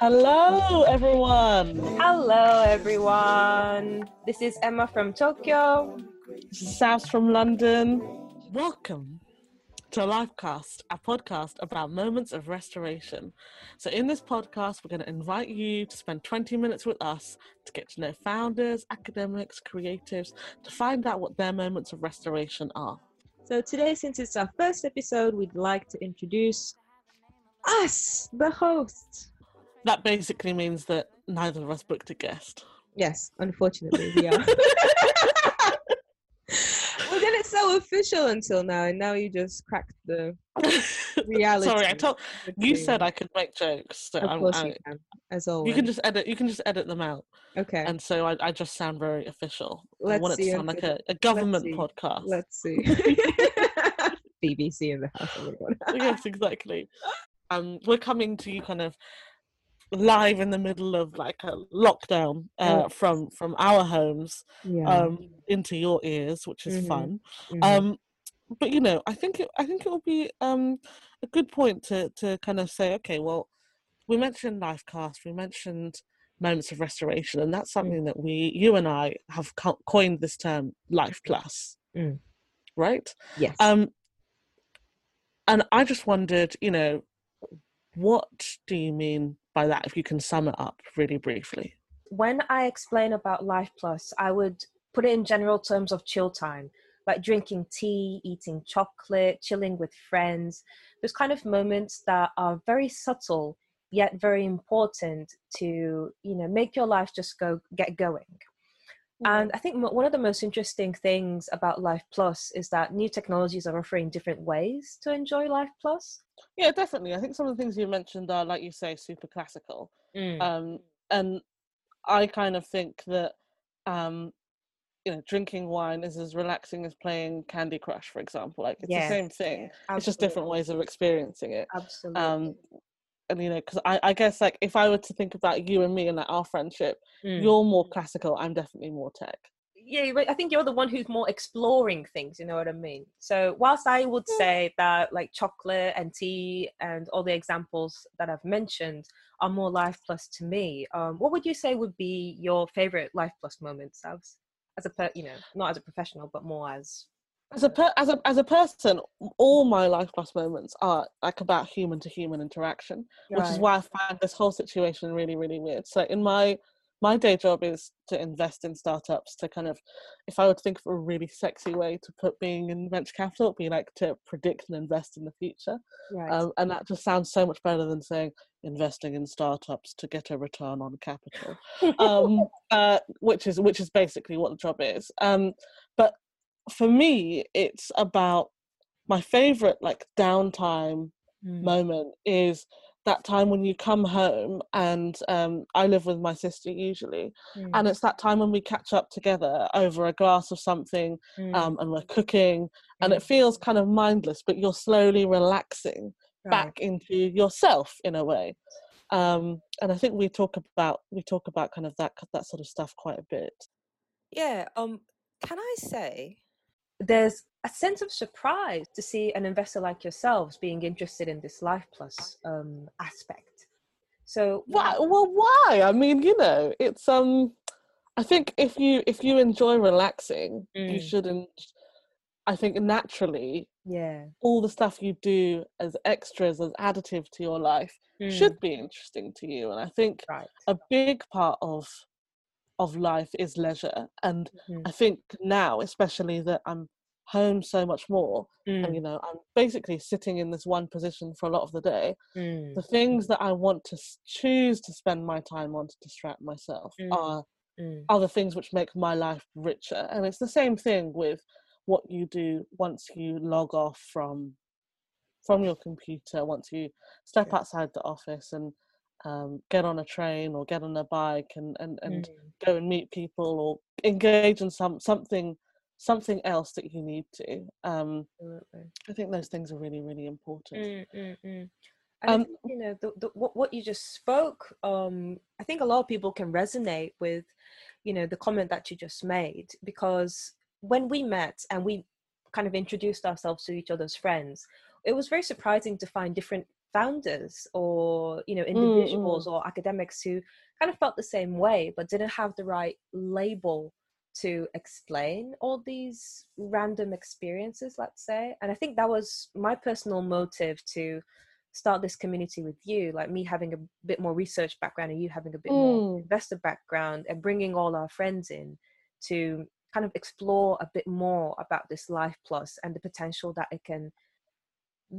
Hello, everyone. Hello, everyone. This is Emma from Tokyo. This is Savs from London. Welcome to Lifecast, a podcast about moments of restoration. So, in this podcast, we're going to invite you to spend 20 minutes with us to get to know founders, academics, creatives, to find out what their moments of restoration are. So, today, since it's our first episode, we'd like to introduce us, the hosts. That basically means that neither of us booked a guest. Yes, unfortunately, we are. we did it so official until now, and now you just cracked the reality. Sorry, I told you said I could make jokes. So Of I'm- course, I- you can, as always. you can just edit. You can just edit them out, okay. and so I, I just sound very official. I Let's want it to sound like a, a government see. podcast. Let's see. BBC in the house. yes, exactly. Um, we're coming to you kind of live in the middle of like a lockdown uh, Oh. from from our homes yeah. um, into your ears, which is Mhm, fun. mhm. Um, but you know, I think it, I think it will be um, a good point to to kind of say, okay, well, we mentioned Lifecast, we mentioned moments of restoration, and that's something that we, you and I, have co- coined this term, Life Plus, Mm. right? yes. Um, and I just wondered, you know, what do you mean by that? If you can sum it up really briefly. when I explain about Life Plus, I would put it in general terms of chill time, like drinking tea, eating chocolate, chilling with friends. Those kind of moments that are very subtle yet very important to you know make your life just go get going. And I think one of the most interesting things about Life Plus is that new technologies are offering different ways to enjoy Life Plus. Yeah, definitely. I think some of the things you mentioned are, like you say, super classical. um, and I kind of think that um, you know drinking wine is as relaxing as playing Candy Crush, for example. Like it's Yes, the same thing. It's just different ways of experiencing it. Absolutely. Um, and you know, because I, I guess like if I were to think about you and me and like our friendship, Mm. you're more classical. I'm definitely more tech. yeah, you're right. I think you're the one who's more exploring things. You know what I mean? So whilst I would say that like chocolate and tea and all the examples that I've mentioned are more life plus to me, um, what would you say would be your favorite life plus moments Savs? As a per, you know, not as a professional, but more as As a per- as a as a person, all my life plus moments are like about human to human interaction. which is why I find this whole situation really, really weird. So in my my day job is to invest in startups to kind of if I would think of a really sexy way to put being in venture capital, it'd be like to predict and invest in the future. right. Um, and that just sounds so much better than saying investing in startups to get a return on capital. um, uh, which is which is basically what the job is. Um, but for me, it's about my favorite like downtime Mm. moment is that time when you come home and um, I live with my sister usually, Mm. and it's that time when we catch up together over a glass of something Mm. um, and we're cooking, and Mm. it feels kind of mindless, but you're slowly relaxing Right. back into yourself in a way. Um, and I think we talk about we talk about kind of that that sort of stuff quite a bit. Yeah, um, can I say, there's a sense of surprise to see an investor like yourselves being interested in this life plus um, aspect. So Why? Well, why? I mean, you know, it's um. I think if you if you enjoy relaxing, you Mm. shouldn't. I think naturally, yeah, all the stuff you do as extras, as additive to your life, Mm. should be interesting to you. And I think right. a big part of of life is leisure. And Mhm. I think now, especially that I'm home so much more, and Mm, you know, I'm basically sitting in this one position for a lot of the day. mm, the things that I want to choose to spend my time on to distract myself Mm. are mm. other things which make my life richer. And it's the same thing with what you do once you log off from from your computer, once you step outside the office and um, get on a train or get on a bike and, and, and Mm. go and meet people or engage in some something something else that you need to. Um. I think those things are really, really important. Mm, mm, mm. And Um, think, you know, the, the, what, what you just spoke, um, I think a lot of people can resonate with, you know the comment that you just made because when we met and we kind of introduced ourselves to each other's friends it was very surprising to find different founders or you know individuals mm. or academics who kind of felt the same way but didn't have the right label to explain all these random experiences let's say and i think that was my personal motive to start this community with you like me having a bit more research background and you having a bit more Mm. investor background and bringing all our friends in to kind of explore a bit more about this life plus and the potential that it can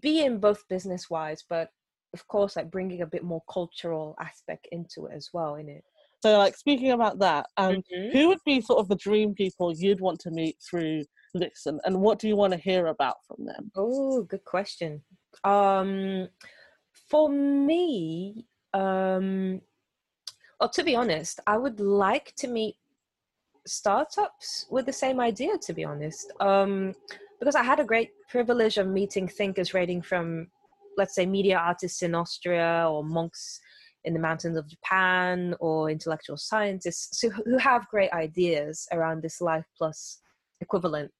be in both business wise but of course like bringing a bit more cultural aspect into it as well in it So, like speaking about that, um, Mhm. who would be sort of the dream people you'd want to meet through and, and what do you want to hear about from them? Oh, good question. Um, for me, um, well, to be honest, I would like to meet startups with the same idea. To be honest, um, because I had a great privilege of meeting thinkers rating from, let's say, media artists in Austria or monks in the mountains of Japan or intellectual scientists who, who have great ideas around this life plus equivalent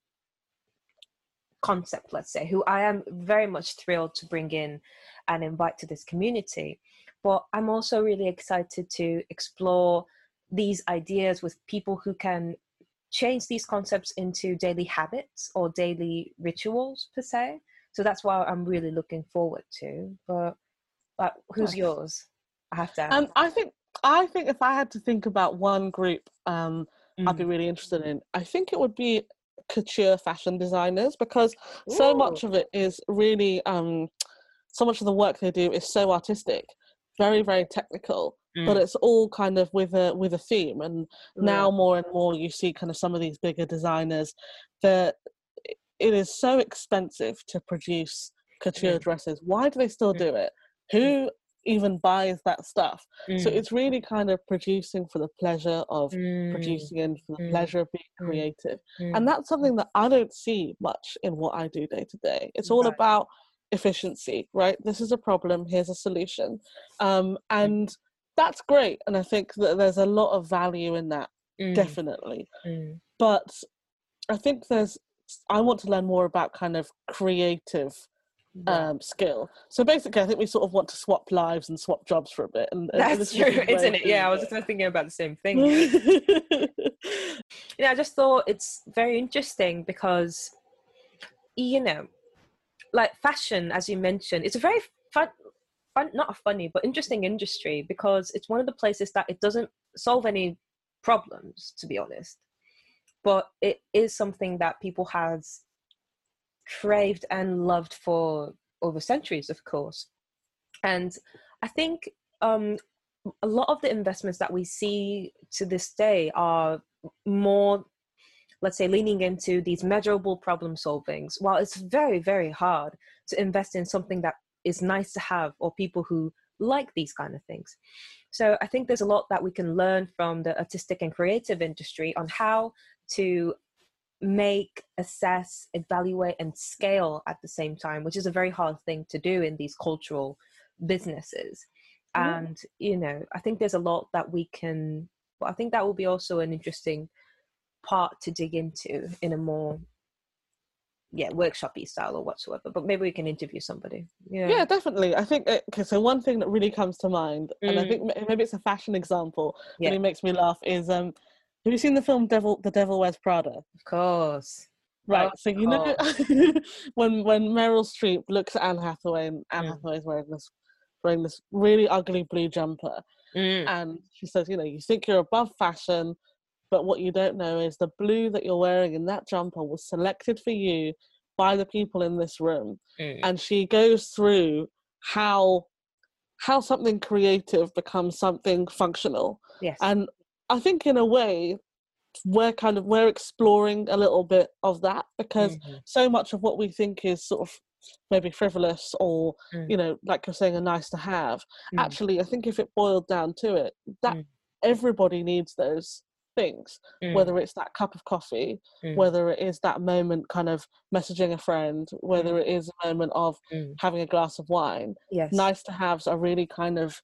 concept, let's say, who I am very much thrilled to bring in and invite to this community. But I'm also really excited to explore these ideas with people who can change these concepts into daily habits or daily rituals, per se. So that's what I'm really looking forward to. But, but who's Nice. yours? I have to ask. Um, I think I think if I had to think about one group, um, I'd be Mm. really interested in. I think it would be couture fashion designers because so much of it is really um, so much of the work they do is so artistic, very very technical, but Mm. it's all kind of with a with a theme. And now more and more you see kind of some of these bigger designers that it is so expensive to produce couture Mm. dresses. Why do they still Mm. do it? Who even buys that stuff? So Mm. it's really kind of producing for the pleasure of Mm. producing and for the Mm. pleasure of being Mm. creative. Mm. And that's something that I don't see much in what I do day to day. It's all Right. about efficiency, right? This is a problem, here's a solution. Um, and that's great. And I think that there's a lot of value in that, Mm. definitely. Mm. But I think there's, I want to learn more about kind of creative Right. um, skill. So basically, I think we sort of want to swap lives and swap jobs for a bit. And, and That's true, isn't it? Yeah, I was just thinking about the same thing. yeah, I just thought it's very interesting because, you know, like fashion, as you mentioned, it's a very fun, fun, not a funny, but interesting industry because it's one of the places that it doesn't solve any problems, to be honest. But it is something that people has craved and loved for over centuries, of course. And I think um, a lot of the investments that we see to this day are more let's say leaning into these measurable problem solvings while it's very very hard to invest in something that is nice to have or people who like these kind of things so i think there's a lot that we can learn from the artistic and creative industry on how to make assess evaluate and scale at the same time which is a very hard thing to do in these cultural businesses Yeah. and you know i think there's a lot that we can but i think that will be also an interesting part to dig into in a more yeah workshopy style or whatsoever but maybe we can interview somebody yeah Yeah, definitely. I think okay. So one thing that really comes to mind, and I Mm. think maybe it's a fashion example, Yeah. but it makes me laugh. Is um, have you seen the film Devil? The Devil Wears Prada. of course Right. Of so you know when when Meryl Streep looks at Anne Hathaway and Anne Hathaway is wearing this wearing this really ugly blue jumper, Mm, and she says, you know, you think you're above fashion, but what you don't know is the blue that you're wearing in that jumper was selected for you by the people in this room. Mm, and she goes through how how something creative becomes something functional. Yes. And i think in a way we're kind of we're exploring a little bit of that because Mhm, so much of what we think is sort of maybe frivolous or Mm. you know like you're saying a nice to have mm, actually i think if it boiled down to it that Mm. everybody needs those things mm, whether it's that cup of coffee mm, whether it is that moment kind of messaging a friend whether it is a moment of mm. having a glass of wine. Yes. Nice to haves are really kind of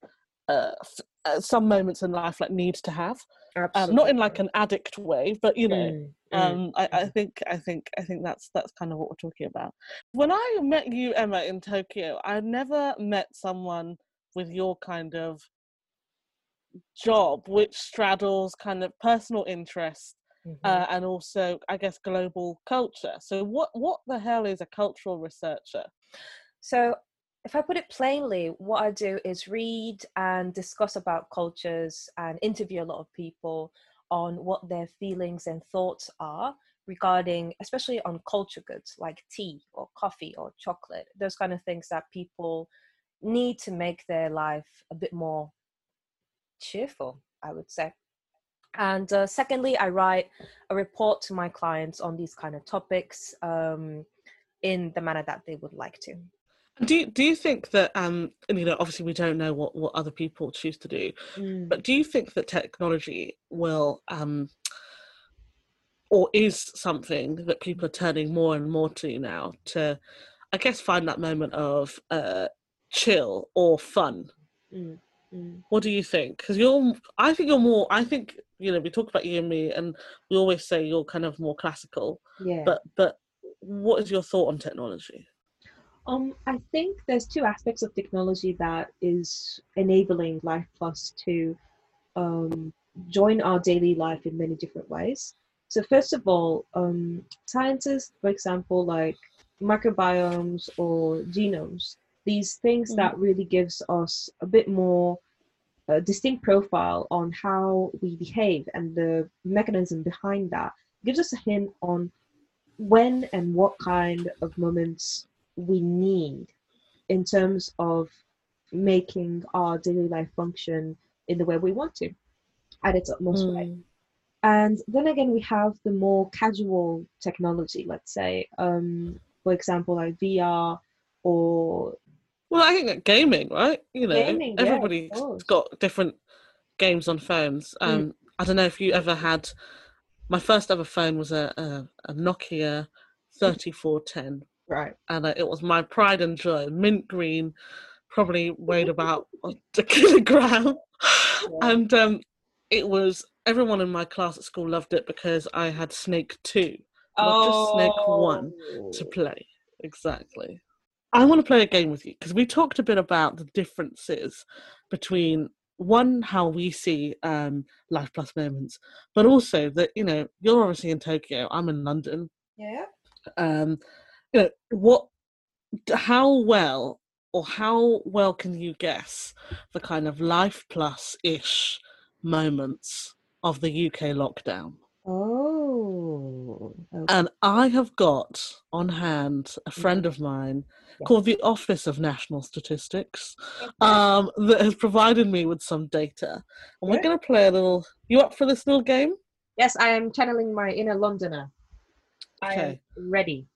uh, f- uh, some moments in life like need to have. Absolutely. um, not in like an addict way but you know Mm, mm. um I, I think i think i think that's that's kind of what we're talking about. When i met you emma in tokyo i never met someone with your kind of job which straddles kind of personal interest Mhm. uh, and also i guess global culture so what what the hell is a cultural researcher So, if I put it plainly, what I do is read and discuss about cultures and interview a lot of people on what their feelings and thoughts are regarding, especially on culture goods like tea or coffee or chocolate, those kind of things that people need to make their life a bit more cheerful, I would say. And uh, secondly, I write a report to my clients on these kind of topics um, in the manner that they would like to. do you, do you think that um and, you know obviously we don't know what what other people choose to do But do you think that technology will, um, or is something that people are turning more and more to now to, I guess, find that moment of uh, chill or fun? Mm, mm. What do you think? Because you're, I think you're more. I think you know we talk about you and me, and we always say you're kind of more classical. Yeah. But but what is your thought on technology? Um, I think there's two aspects of technology that is enabling Life Plus to um, join our daily life in many different ways. So first of all, um, sciences, for example, like microbiomes or genomes, these things Mhm. that really gives us a bit more uh, distinct profile on how we behave and the mechanism behind that gives us a hint on when and what kind of moments we need in terms of making our daily life function in the way we want to at its utmost way. Mm. And then again, we have the more casual technology, let's say, um, for example, like VR or Well, I think that gaming, right? You know, Gaming, yeah, everybody's course. got different games on phones. Mm. Um, I don't know if you ever had. My first ever phone was a a, a Nokia thirty four ten, right. and uh, it was my pride and joy. Mint green, probably weighed about a kilogram, and um, it was everyone in my class at school loved it because I had Snake two, not just Snake one to play. Exactly. I want to play a game with you because we talked a bit about the differences between one how we see um, life plus moments, but also that you know you're obviously in Tokyo. I'm in London. Yeah. Um, you know what? How well or how well can you guess the kind of life plus ish moments of the UK lockdown? Oh. okay. And I have got on hand a friend of mine Yeah. called the Office of National Statistics um, that has provided me with some data. And we're going to play a little. You up for this little game? Yes, I am channeling my inner Londoner. I am Okay. ready.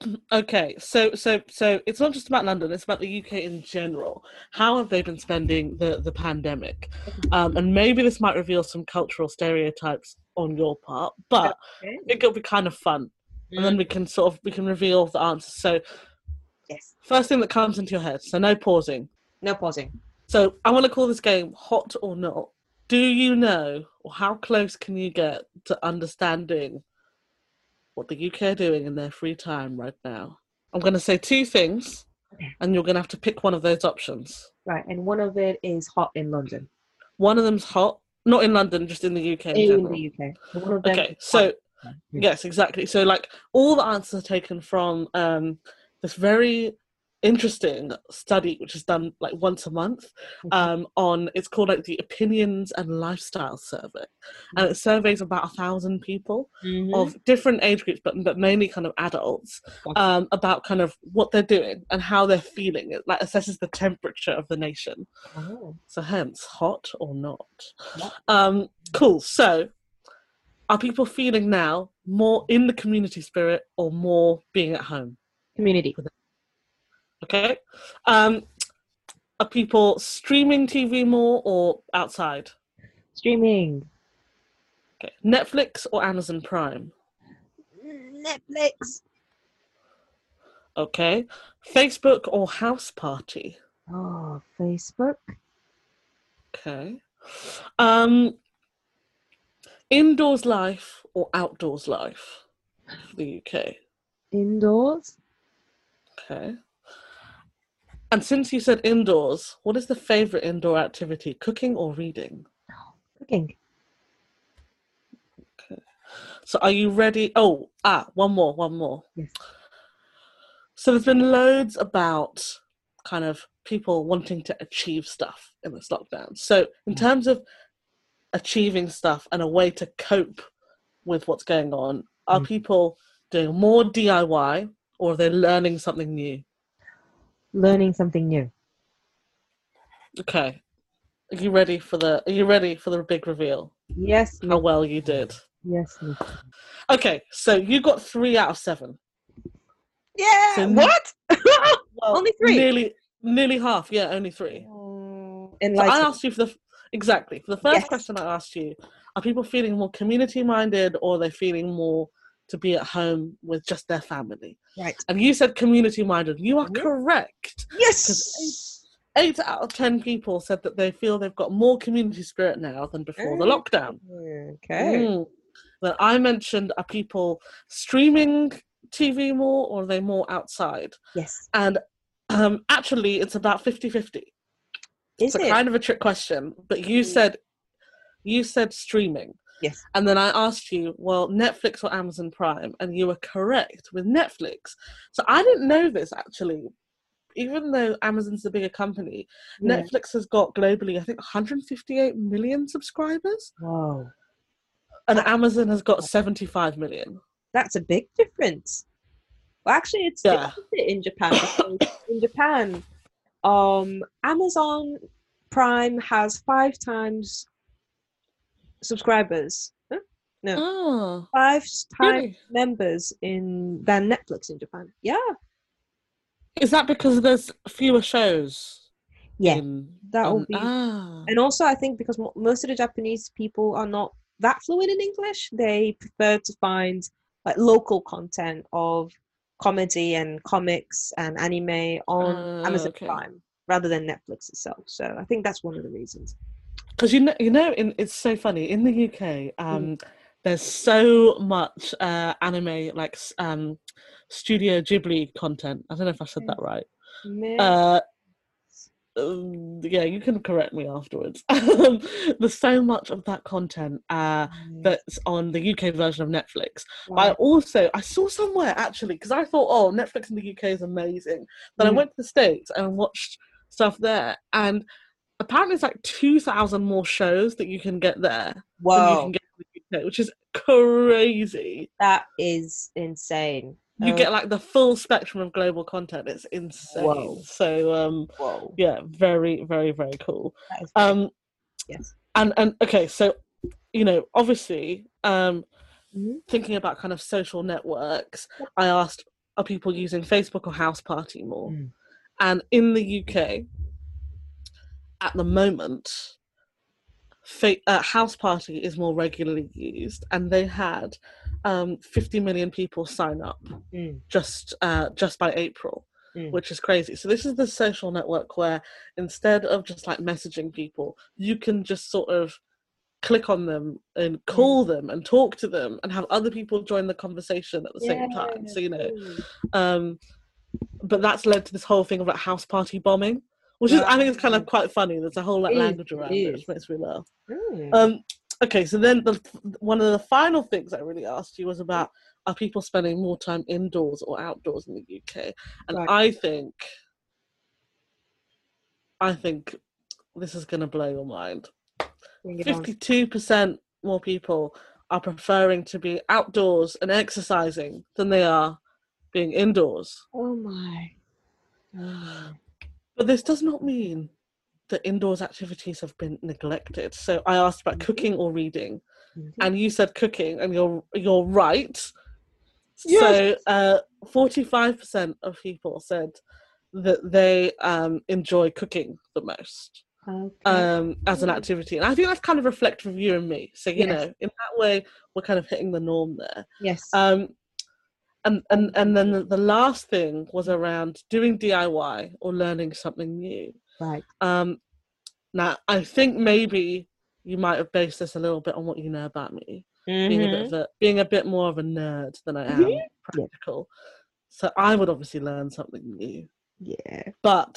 Okay, so so so it's not just about London; it's about the UK in general. How have they been spending the the pandemic? Um, and maybe this might reveal some cultural stereotypes on your part, but Okay. it'll be kind of fun, and then mm. we can sort of we can reveal the answers. So Yes. first thing that comes into your head, so no pausing. No pausing. So I want to call this game hot or not. Do you know, or how close can you get to understanding what the UK are doing in their free time right now? I'm going to say two things, Okay. and you're going to have to pick one of those options. Right, and one of it is hot in London. One of them's hot, not in London, just in the UK in, In the UK. And One of them Okay, so. Yes, exactly. So like all the answers are taken from um, this very interesting study, which is done like once a month. Mhm. Um, on it's called like the Opinions and Lifestyle Survey, and it surveys about a thousand people Mhm. of different age groups, but but mainly kind of adults, um, about kind of what they're doing and how they're feeling. It like assesses the temperature of the nation. Oh. So hence, hot or not. Yep. Um, cool. So, are people feeling now more in the community spirit or more being at home? Community. Okay. Um, are people streaming TV more or outside? Streaming. Okay. Netflix or Amazon Prime? Netflix. Okay. Facebook or House Party? Oh, Facebook. Okay. Um, indoors life or outdoors life the UK? Indoors. Okay. And since you said indoors, what is the favorite indoor activity? Cooking or reading? Cooking. Okay. So are you ready? Oh, ah, one more, one more. Yes. So there's been loads about kind of people wanting to achieve stuff in this lockdown. So in terms of achieving stuff and a way to cope with what's going on, are Mm. people doing more DIY or are they learning something new? Learning something new. Okay. Are you ready for the are you ready for the big reveal? Yes. How well you did. Yes. Miss. Okay, so you got three out of seven. Yeah. So- what? Well, Only three? Nearly nearly half, yeah, only three. Mm, So I asked you for the exactly for the first Yes. question I asked you: Are people feeling more community minded, or are they feeling more to be at home with just their family? Right. And you said community minded. You are correct. Yes. Eight out of ten people said that they feel they've got more community spirit now than before the Mm. lockdown. Okay. Mm. Then I mentioned: Are people streaming TV more, or are they more outside? Yes. And um, actually, it's about 50-50. Is it's a it? kind of a trick question, but you Mm. said you said streaming. Yes. And then I asked you, well, Netflix or Amazon Prime, and you were correct with Netflix. So I didn't know this actually. Even though Amazon's the bigger company, Yeah. Netflix has got globally, I think, 158 million subscribers, Whoa. and Amazon has got 75 million. That's a big difference. Well, actually, it's Yeah. in Japan. in Japan, um, Amazon Prime has five times subscribers, huh? Oh, five times really? members in than Netflix in Japan. Yeah. Is that because there's fewer shows? Yeah. in- That will on- be. ah. And also, I think because most of the Japanese people are not that fluent in English, they prefer to find like local content of comedy and comics and anime on Ah, Amazon okay. Prime rather than Netflix itself. So I think that's one of the reasons. Because you know you know in, it's so funny in the uk Mm. um there's so much uh anime like um studio ghibli content. I don't know if i said that right. Uh um, yeah you can correct me afterwards. There's so much of that content uh that's on the uk version of netflix. But I also I saw somewhere actually because I thought, oh, Netflix in the UK is amazing. I Mm. went to the States and watched stuff there, and apparently it's like two thousand more shows that you can get there than you can get in the UK, which is crazy. that is insane. You Uh, get like the full spectrum of global content. It's insane. Whoa. So um, whoa. yeah, very, very, very cool. Um, yes. and and okay, so you know, obviously, um, Mhm. thinking about kind of social networks, I asked, are people using Facebook or House Party more? Mm. And in the UK, at the moment, fa- uh, House Party is more regularly used, and they had um, 50 million people sign up Mm. just uh, just by April, Mm. which is crazy. So this is the social network where instead of just like messaging people, you can just sort of click on them and call them and talk to them and have other people join the conversation at the same time. So you know, Mm. um, but that's led to this whole thing of like house party bombing, which is I think it's kind of quite funny. There's a whole like language around it, which makes me laugh. Mm. Um, okay, so then the one of the final things I really asked you was about are people spending more time indoors or outdoors in the UK? And Right. I think, I think this is going to blow your mind. Bring it on. Fifty-two percent more people are preferring to be outdoors and exercising than they are being indoors. Oh my. Oh my. But this does not mean that indoors activities have been neglected. So I asked about Mhm. cooking or reading, Mhm. and you said cooking, and you're you're right. So Yes. uh, forty-five percent of people said that they um, enjoy cooking the most Okay. um, as an Mm. activity, and I think that's kind of reflective of you and me. So you Yes. know, in that way, we're kind of hitting the norm there. yes. Um, and and and then the, the last thing was around doing DIY or learning something new. right. Um, Now, I think maybe you might have based this a little bit on what you know about me, being a bit of a being a bit more of a nerd than I am Mhm. practical. So I would obviously learn something new, Yeah. but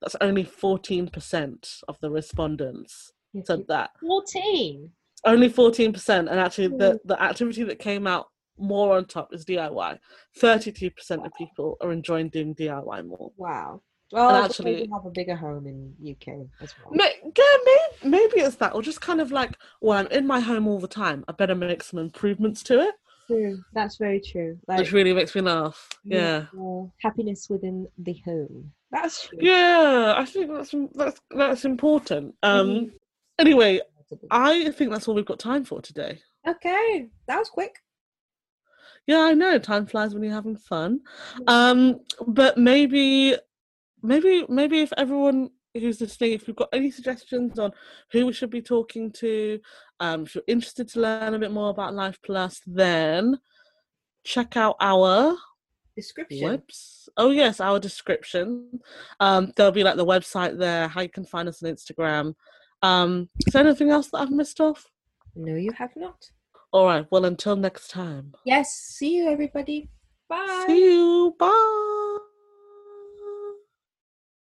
that's only fourteen percent of the respondents said that. 14. Only fourteen percent, and actually the the activity that came out more on top is DIY. Thirty-two percent of people are enjoying doing DIY more. Wow. Well, actually- we have a bigger home in UK as well. May- Yeah, maybe, maybe it's that, or just kind of like, well, I'm in my home all the time. I better make some improvements to it, True. That's very true. Like, which really makes me laugh. Yeah, more happiness within the home. That's true. yeah, I think that's that's that's important. Um, Mhm. anyway, I think that's all we've got time for today. Okay, that was quick. Yeah, I know time flies when you're having fun. Um, but maybe, maybe, maybe if everyone who's listening, if you've got any suggestions on who we should be talking to, um, if you're interested to learn a bit more about Life Plus, then check out our Description. webs. Oh yes, our description. Um, there'll be like the website there, how you can find us on Instagram. Um, is there anything else that I've missed off? No, you have not. All right. Well, until next time. Yes. See you, everybody. Bye. See you. Bye.